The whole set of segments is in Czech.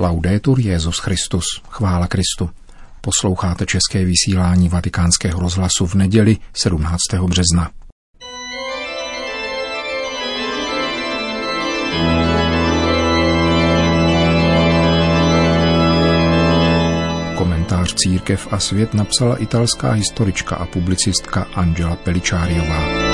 Laudetur Jezus Christus, chvála Kristu. Posloucháte české vysílání Vatikánského rozhlasu v neděli 17. března. Komentář Církev a svět napsala italská historička a publicistka Angela Peličáriová.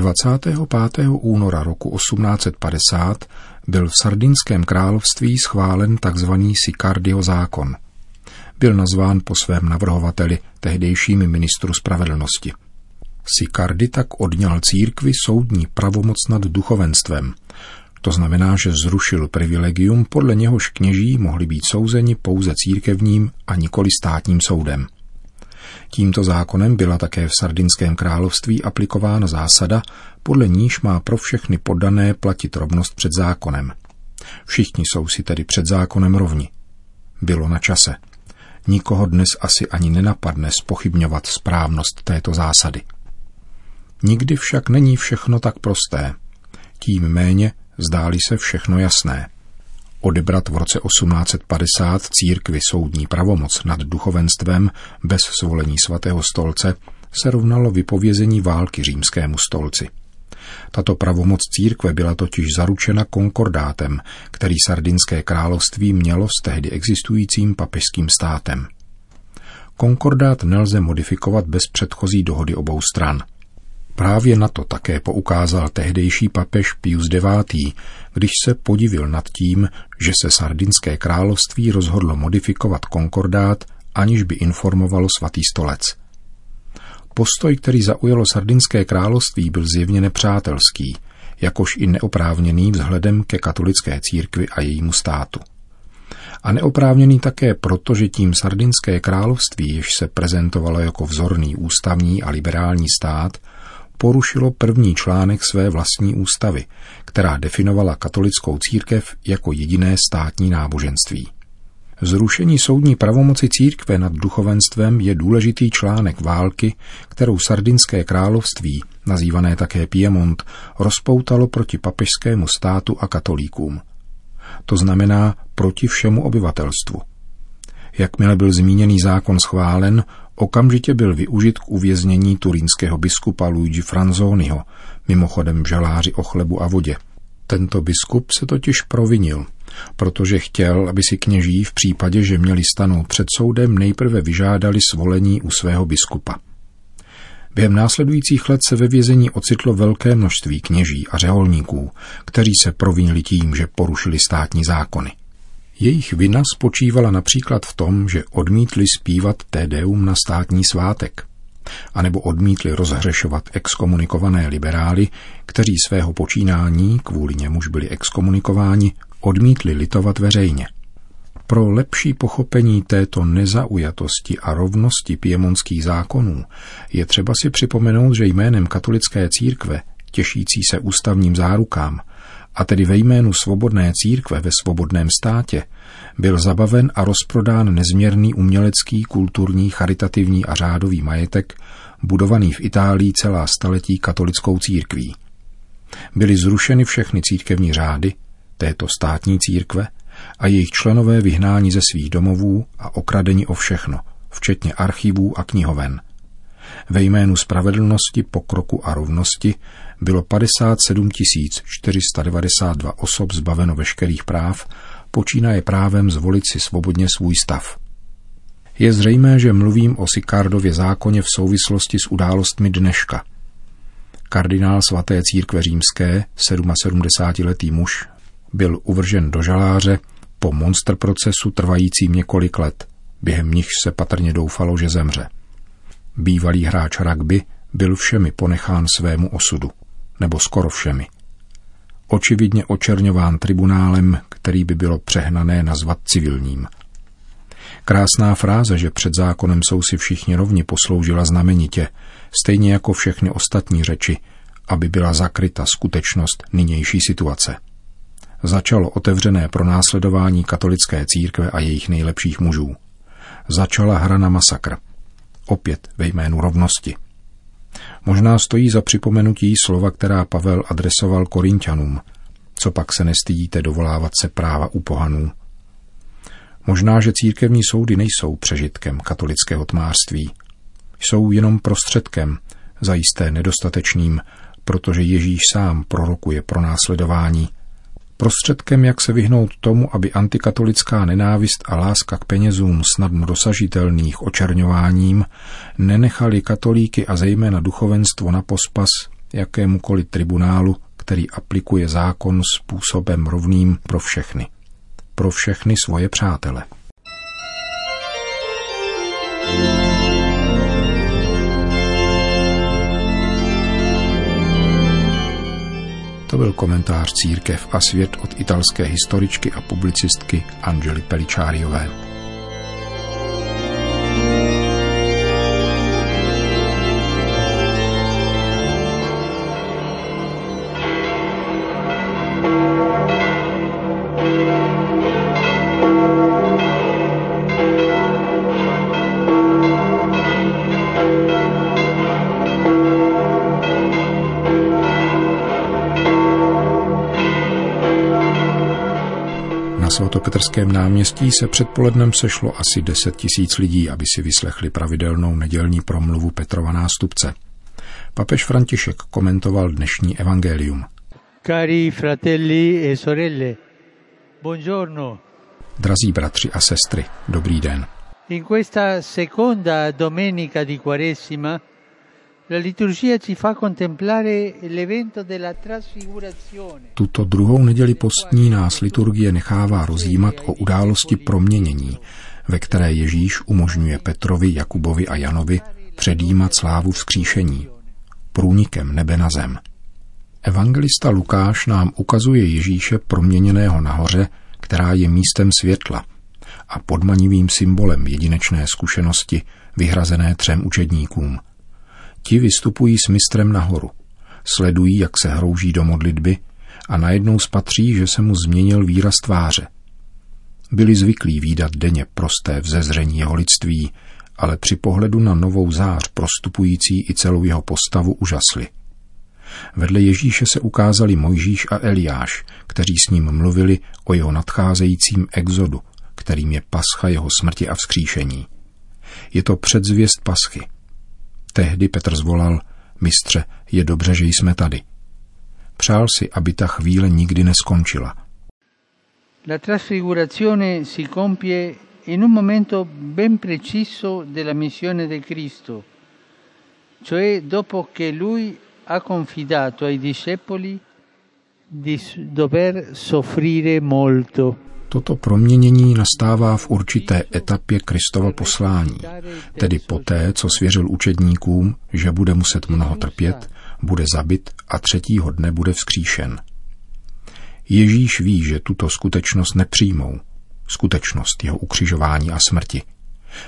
25. února roku 1850 byl v Sardinském království schválen tzv. Sicardio zákon. Byl nazván po svém navrhovateli, tehdejšími ministru spravedlnosti. Sicardi tak odňal církvi soudní pravomoc nad duchovenstvem. To znamená, že zrušil privilegium, podle něhož kněží mohli být souzeni pouze církevním a nikoli státním soudem. Tímto zákonem byla také v Sardinském království aplikována zásada, podle níž má pro všechny poddané platit rovnost před zákonem. Všichni jsou si tedy před zákonem rovni. Bylo na čase. Nikoho dnes asi ani nenapadne spochybňovat správnost této zásady. Nikdy však není všechno tak prosté. Tím méně zdáli se všechno jasné. Odebrat v roce 1850 církvi soudní pravomoc nad duchovenstvem bez svolení svatého stolce se rovnalo vypovězení války římskému stolci. Tato pravomoc církve byla totiž zaručena konkordátem, který Sardinské království mělo s tehdy existujícím papežským státem. Konkordát nelze modifikovat bez předchozí dohody obou stran – Právě na to také poukázal tehdejší papež Pius IX., když se podivil nad tím, že se Sardinské království rozhodlo modifikovat konkordát, aniž by informovalo svatý stolec. Postoj, který zaujalo Sardinské království, byl zjevně nepřátelský, jakož i neoprávněný vzhledem ke katolické církvi a jejímu státu. A neoprávněný také proto, že tím Sardinské království, jež se prezentovalo jako vzorný ústavní a liberální stát, porušilo první článek své vlastní ústavy, která definovala katolickou církev jako jediné státní náboženství. Zrušení soudní pravomoci církve nad duchovenstvem je důležitý článek války, kterou Sardinské království, nazývané také Piemont, rozpoutalo proti papežskému státu a katolíkům. To znamená proti všemu obyvatelstvu. Jakmile byl zmíněný zákon schválen, okamžitě byl využit k uvěznění turínského biskupa Luigi Franzoniho, mimochodem žaláři o chlebu a vodě. Tento biskup se totiž provinil, protože chtěl, aby si kněží v případě, že měli stanout před soudem, nejprve vyžádali svolení u svého biskupa. Během následujících let se ve vězení ocitlo velké množství kněží a řeholníků, kteří se provinili tím, že porušili státní zákony. Jejich vina spočívala například v tom, že odmítli zpívat Tedeum na státní svátek, anebo odmítli rozhřešovat exkomunikované liberály, kteří svého počínání, kvůli němuž byli exkomunikováni, odmítli litovat veřejně. Pro lepší pochopení této nezaujatosti a rovnosti piemonských zákonů je třeba si připomenout, že jménem katolické církve, těšící se ústavním zárukám, a tedy ve jménu svobodné církve ve svobodném státě, byl zabaven a rozprodán nezměrný umělecký, kulturní, charitativní a řádový majetek, budovaný v Itálii celá staletí katolickou církví. Byly zrušeny všechny církevní řády, této státní církve, a jejich členové vyhnáni ze svých domovů a okradeni o všechno, včetně archivů a knihoven – ve jménu spravedlnosti, pokroku a rovnosti bylo 57 492 osob zbaveno veškerých práv, počínaje právem zvolit si svobodně svůj stav. Je zřejmé, že mluvím o Sikardově zákoně v souvislosti s událostmi dneška. Kardinál svaté církve římské, 77-letý muž, byl uvržen do žaláře po monster procesu trvajícím několik let, během nichž se patrně doufalo, že zemře. Bývalý hráč rugby byl všemi ponechán svému osudu, nebo skoro všemi. Očividně očerňován tribunálem, který by bylo přehnané nazvat civilním. Krásná fráze, že před zákonem jsou si všichni rovni, posloužila znamenitě, stejně jako všechny ostatní řeči, aby byla zakryta skutečnost nynější situace. Začalo otevřené pronásledování katolické církve a jejich nejlepších mužů. Začala hra na masakr – opět ve jménu rovnosti. Možná stojí za připomenutí slova, která Pavel adresoval Korintianům. Co pak se nestydíte dovolávat se práva u pohanů? Možná, že církevní soudy nejsou přežitkem katolického tmářství. Jsou jenom prostředkem, zajisté nedostatečným, protože Ježíš sám prorokuje pro následování. Prostředkem, jak se vyhnout tomu, aby antikatolická nenávist a láska k penězům snadno dosažitelných očerňováním nenechali katolíky a zejména duchovenstvo na pospas jakémukoliv tribunálu, který aplikuje zákon způsobem rovným pro všechny. Pro všechny svoje přátele. Byl komentář Církev a svět od italské historičky a publicistky Angely Peličáriové. Svatopetrském náměstí se předpolednem sešlo asi 10 tisíc lidí, aby si vyslechli pravidelnou nedělní promluvu Petrova nástupce. Papež František komentoval dnešní evangelium. Cari fratelli e sorelle, buongiorno. Drazí bratři a sestry, dobrý den. In questa seconda domenica di Quaresima tuto druhou neděli postní nás liturgie nechává rozjímat o události proměnění, ve které Ježíš umožňuje Petrovi, Jakubovi a Janovi předjímat slávu vzkříšení, průnikem nebe na zem. Evangelista Lukáš nám ukazuje Ježíše proměněného nahoře, která je místem světla a podmanivým symbolem jedinečné zkušenosti vyhrazené třem učedníkům – Ti vystupují s mistrem nahoru, sledují, jak se hrouží do modlitby a najednou spatří, že se mu změnil výraz tváře. Byli zvyklí výdat denně prosté vzezření jeho lidství, ale při pohledu na novou zář prostupující i celou jeho postavu užasli. Vedle Ježíše se ukázali Mojžíš a Eliáš, kteří s ním mluvili o jeho nadcházejícím exodu, kterým je pascha jeho smrti a vzkříšení. Je to předzvěst paschy – Tehdy Petr zvolal, mistře, je dobře, že jsme tady. Přál si, aby ta chvíle nikdy neskončila. La trasfigurazione si compie in un momento ben preciso della missione di Cristo, cioè dopo che lui ha confidato ai discepoli di dover soffrire molto. Toto proměnění nastává v určité etapě Kristova poslání, tedy poté, co svěřil učedníkům, že bude muset mnoho trpět, bude zabit a třetího dne bude vzkříšen. Ježíš ví, že tuto skutečnost nepřijmou, skutečnost jeho ukřižování a smrti,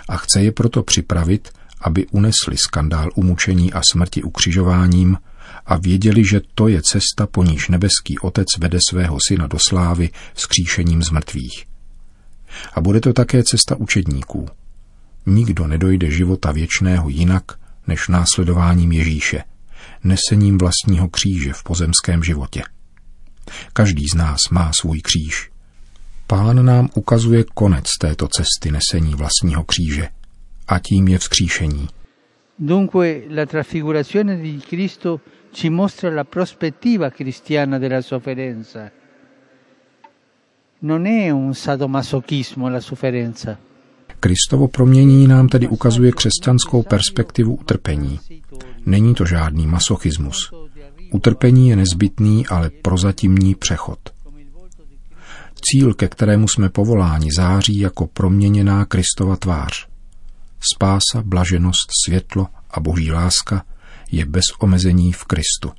a chce je proto připravit, aby unesli skandál umučení a smrti ukřižováním a věděli, že to je cesta, po níž nebeský otec vede svého syna do slávy skříšením z mrtvých. A bude to také cesta učedníků. Nikdo nedojde života věčného jinak, než následováním Ježíše, nesením vlastního kříže v pozemském životě. Každý z nás má svůj kříž. Pán nám ukazuje konec této cesty nesení vlastního kříže a tím je vzkříšení. Dunque la trasfigurazione di Cristo ci mostra la prospettiva cristiana della sofferenza. Non è un sadomasochismo la sofferenza. Kristovo proměnění nám tedy ukazuje křesťanskou perspektivu utrpení. Není to žádný masochismus. Utrpení je nezbytný, ale prozatímní přechod. Cíl, ke kterému jsme povoláni, září jako proměněná Kristova tvář. Spása, blaženost, světlo a boží láska je bez omezení v Kristu.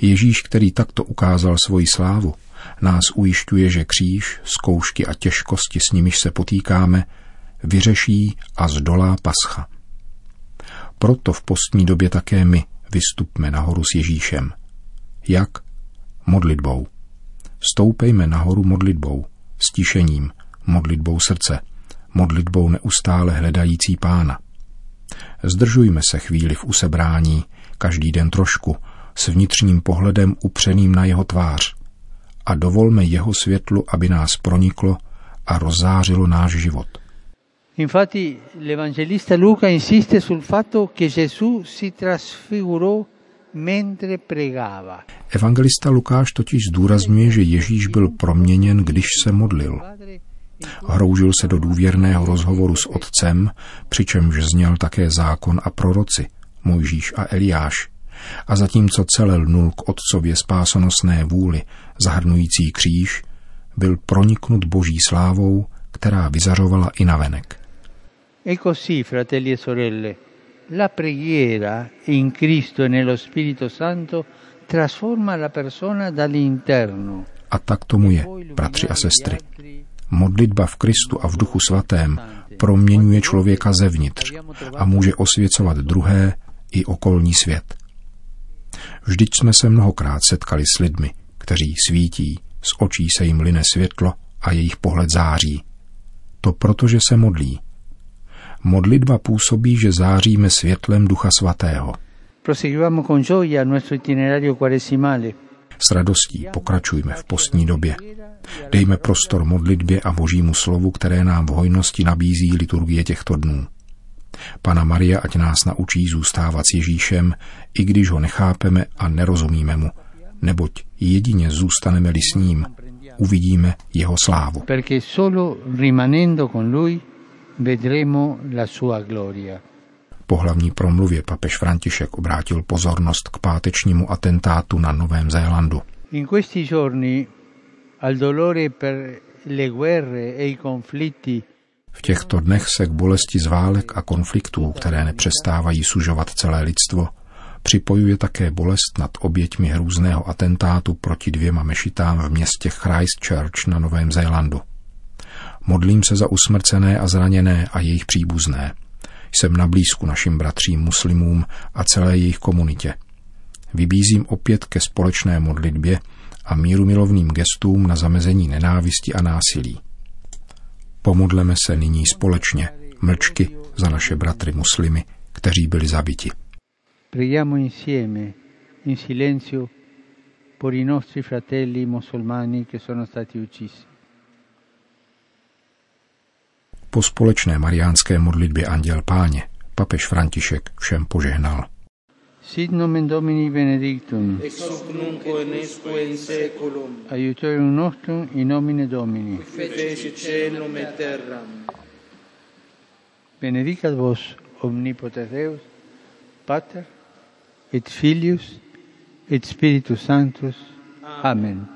Ježíš, který takto ukázal svoji slávu, nás ujišťuje, že kříž, zkoušky a těžkosti, s nimiž se potýkáme, vyřeší a zdolá pascha. Proto v postní době také my vystupme nahoru s Ježíšem. Jak? Modlitbou. Stoupejme nahoru modlitbou, stišením, modlitbou srdce, modlitbou neustále hledající pána. Zdržujme se chvíli v usebrání, každý den trošku, s vnitřním pohledem upřeným na jeho tvář. A dovolme jeho světlu, aby nás proniklo a rozzářilo náš život. Infatti l'Evangelista Luca insiste sul fatto che Gesù si trasfigurò mentre pregava. Evangelista Lukáš totiž zdůrazňuje, že Ježíš byl proměněn, když se modlil. Hroužil se do důvěrného rozhovoru s otcem, přičemž zněl také zákon a proroci, Mojžíš a Eliáš. A zatímco celé lnul k otcově spásonosné vůli, zahrnující kříž, byl proniknut boží slávou, která vyzařovala i navenek. E così, fratelli e sorelle, la preghiera in Cristo e nello Spirito Santo trasforma la persona dall'interno. A tak tomu je, bratři a sestry. Modlitba v Kristu a v Duchu Svatém proměňuje člověka zevnitř a může osvěcovat druhé i okolní svět. Vždyť jsme se mnohokrát setkali s lidmi, kteří svítí, z očí se jim line světlo a jejich pohled září. To protože se modlí. Modlitba působí, že záříme světlem Ducha Svatého. Proseguiamo con gioia il nostro itinerario quaresimale. S radostí pokračujme v postní době. Dejme prostor modlitbě a božímu slovu, které nám v hojnosti nabízí liturgie těchto dnů. Pana Maria ať nás naučí zůstávat s Ježíšem, i když ho nechápeme a nerozumíme mu, neboť jedině zůstaneme-li s ním, uvidíme jeho slávu. Perché solo rimanendo con lui vedremo la sua gloria. Po hlavní promluvě papež František obrátil pozornost k pátečnímu atentátu na Novém Zélandu. In questi giorni al dolore per le guerre e i conflitti v těchto dnech se k bolesti z válek a konfliktů, které nepřestávají sužovat celé lidstvo, připojuje také bolest nad oběťmi hrůzného atentátu proti dvěma mešitám v městě Christchurch na Novém Zélandu. Modlím se za usmrcené a zraněné a jejich příbuzné. Jsem na blízku našim bratřím muslimům a celé jejich komunitě. Vybízím opět ke společné modlitbě a míru milovným gestům na zamezení nenávisti a násilí. Pomodleme se nyní společně, mlčky, za naše bratry muslimy, kteří byli zabiti. Preghiamo insieme, in silenzio, por i nostri fratelli musulmani che sono stati uccisi. Po společné mariánské modlitbě Anděl Páně papež František všem požehnal. Sit nomen Domini benedictum, ex hoc nunc et nesque in seculum, aiutorium nostrum in nomine Domini. fecit celum et terram. Benedicat vos omnipotens Deus, Pater, et Filius, et Spiritus Sanctus. Amen.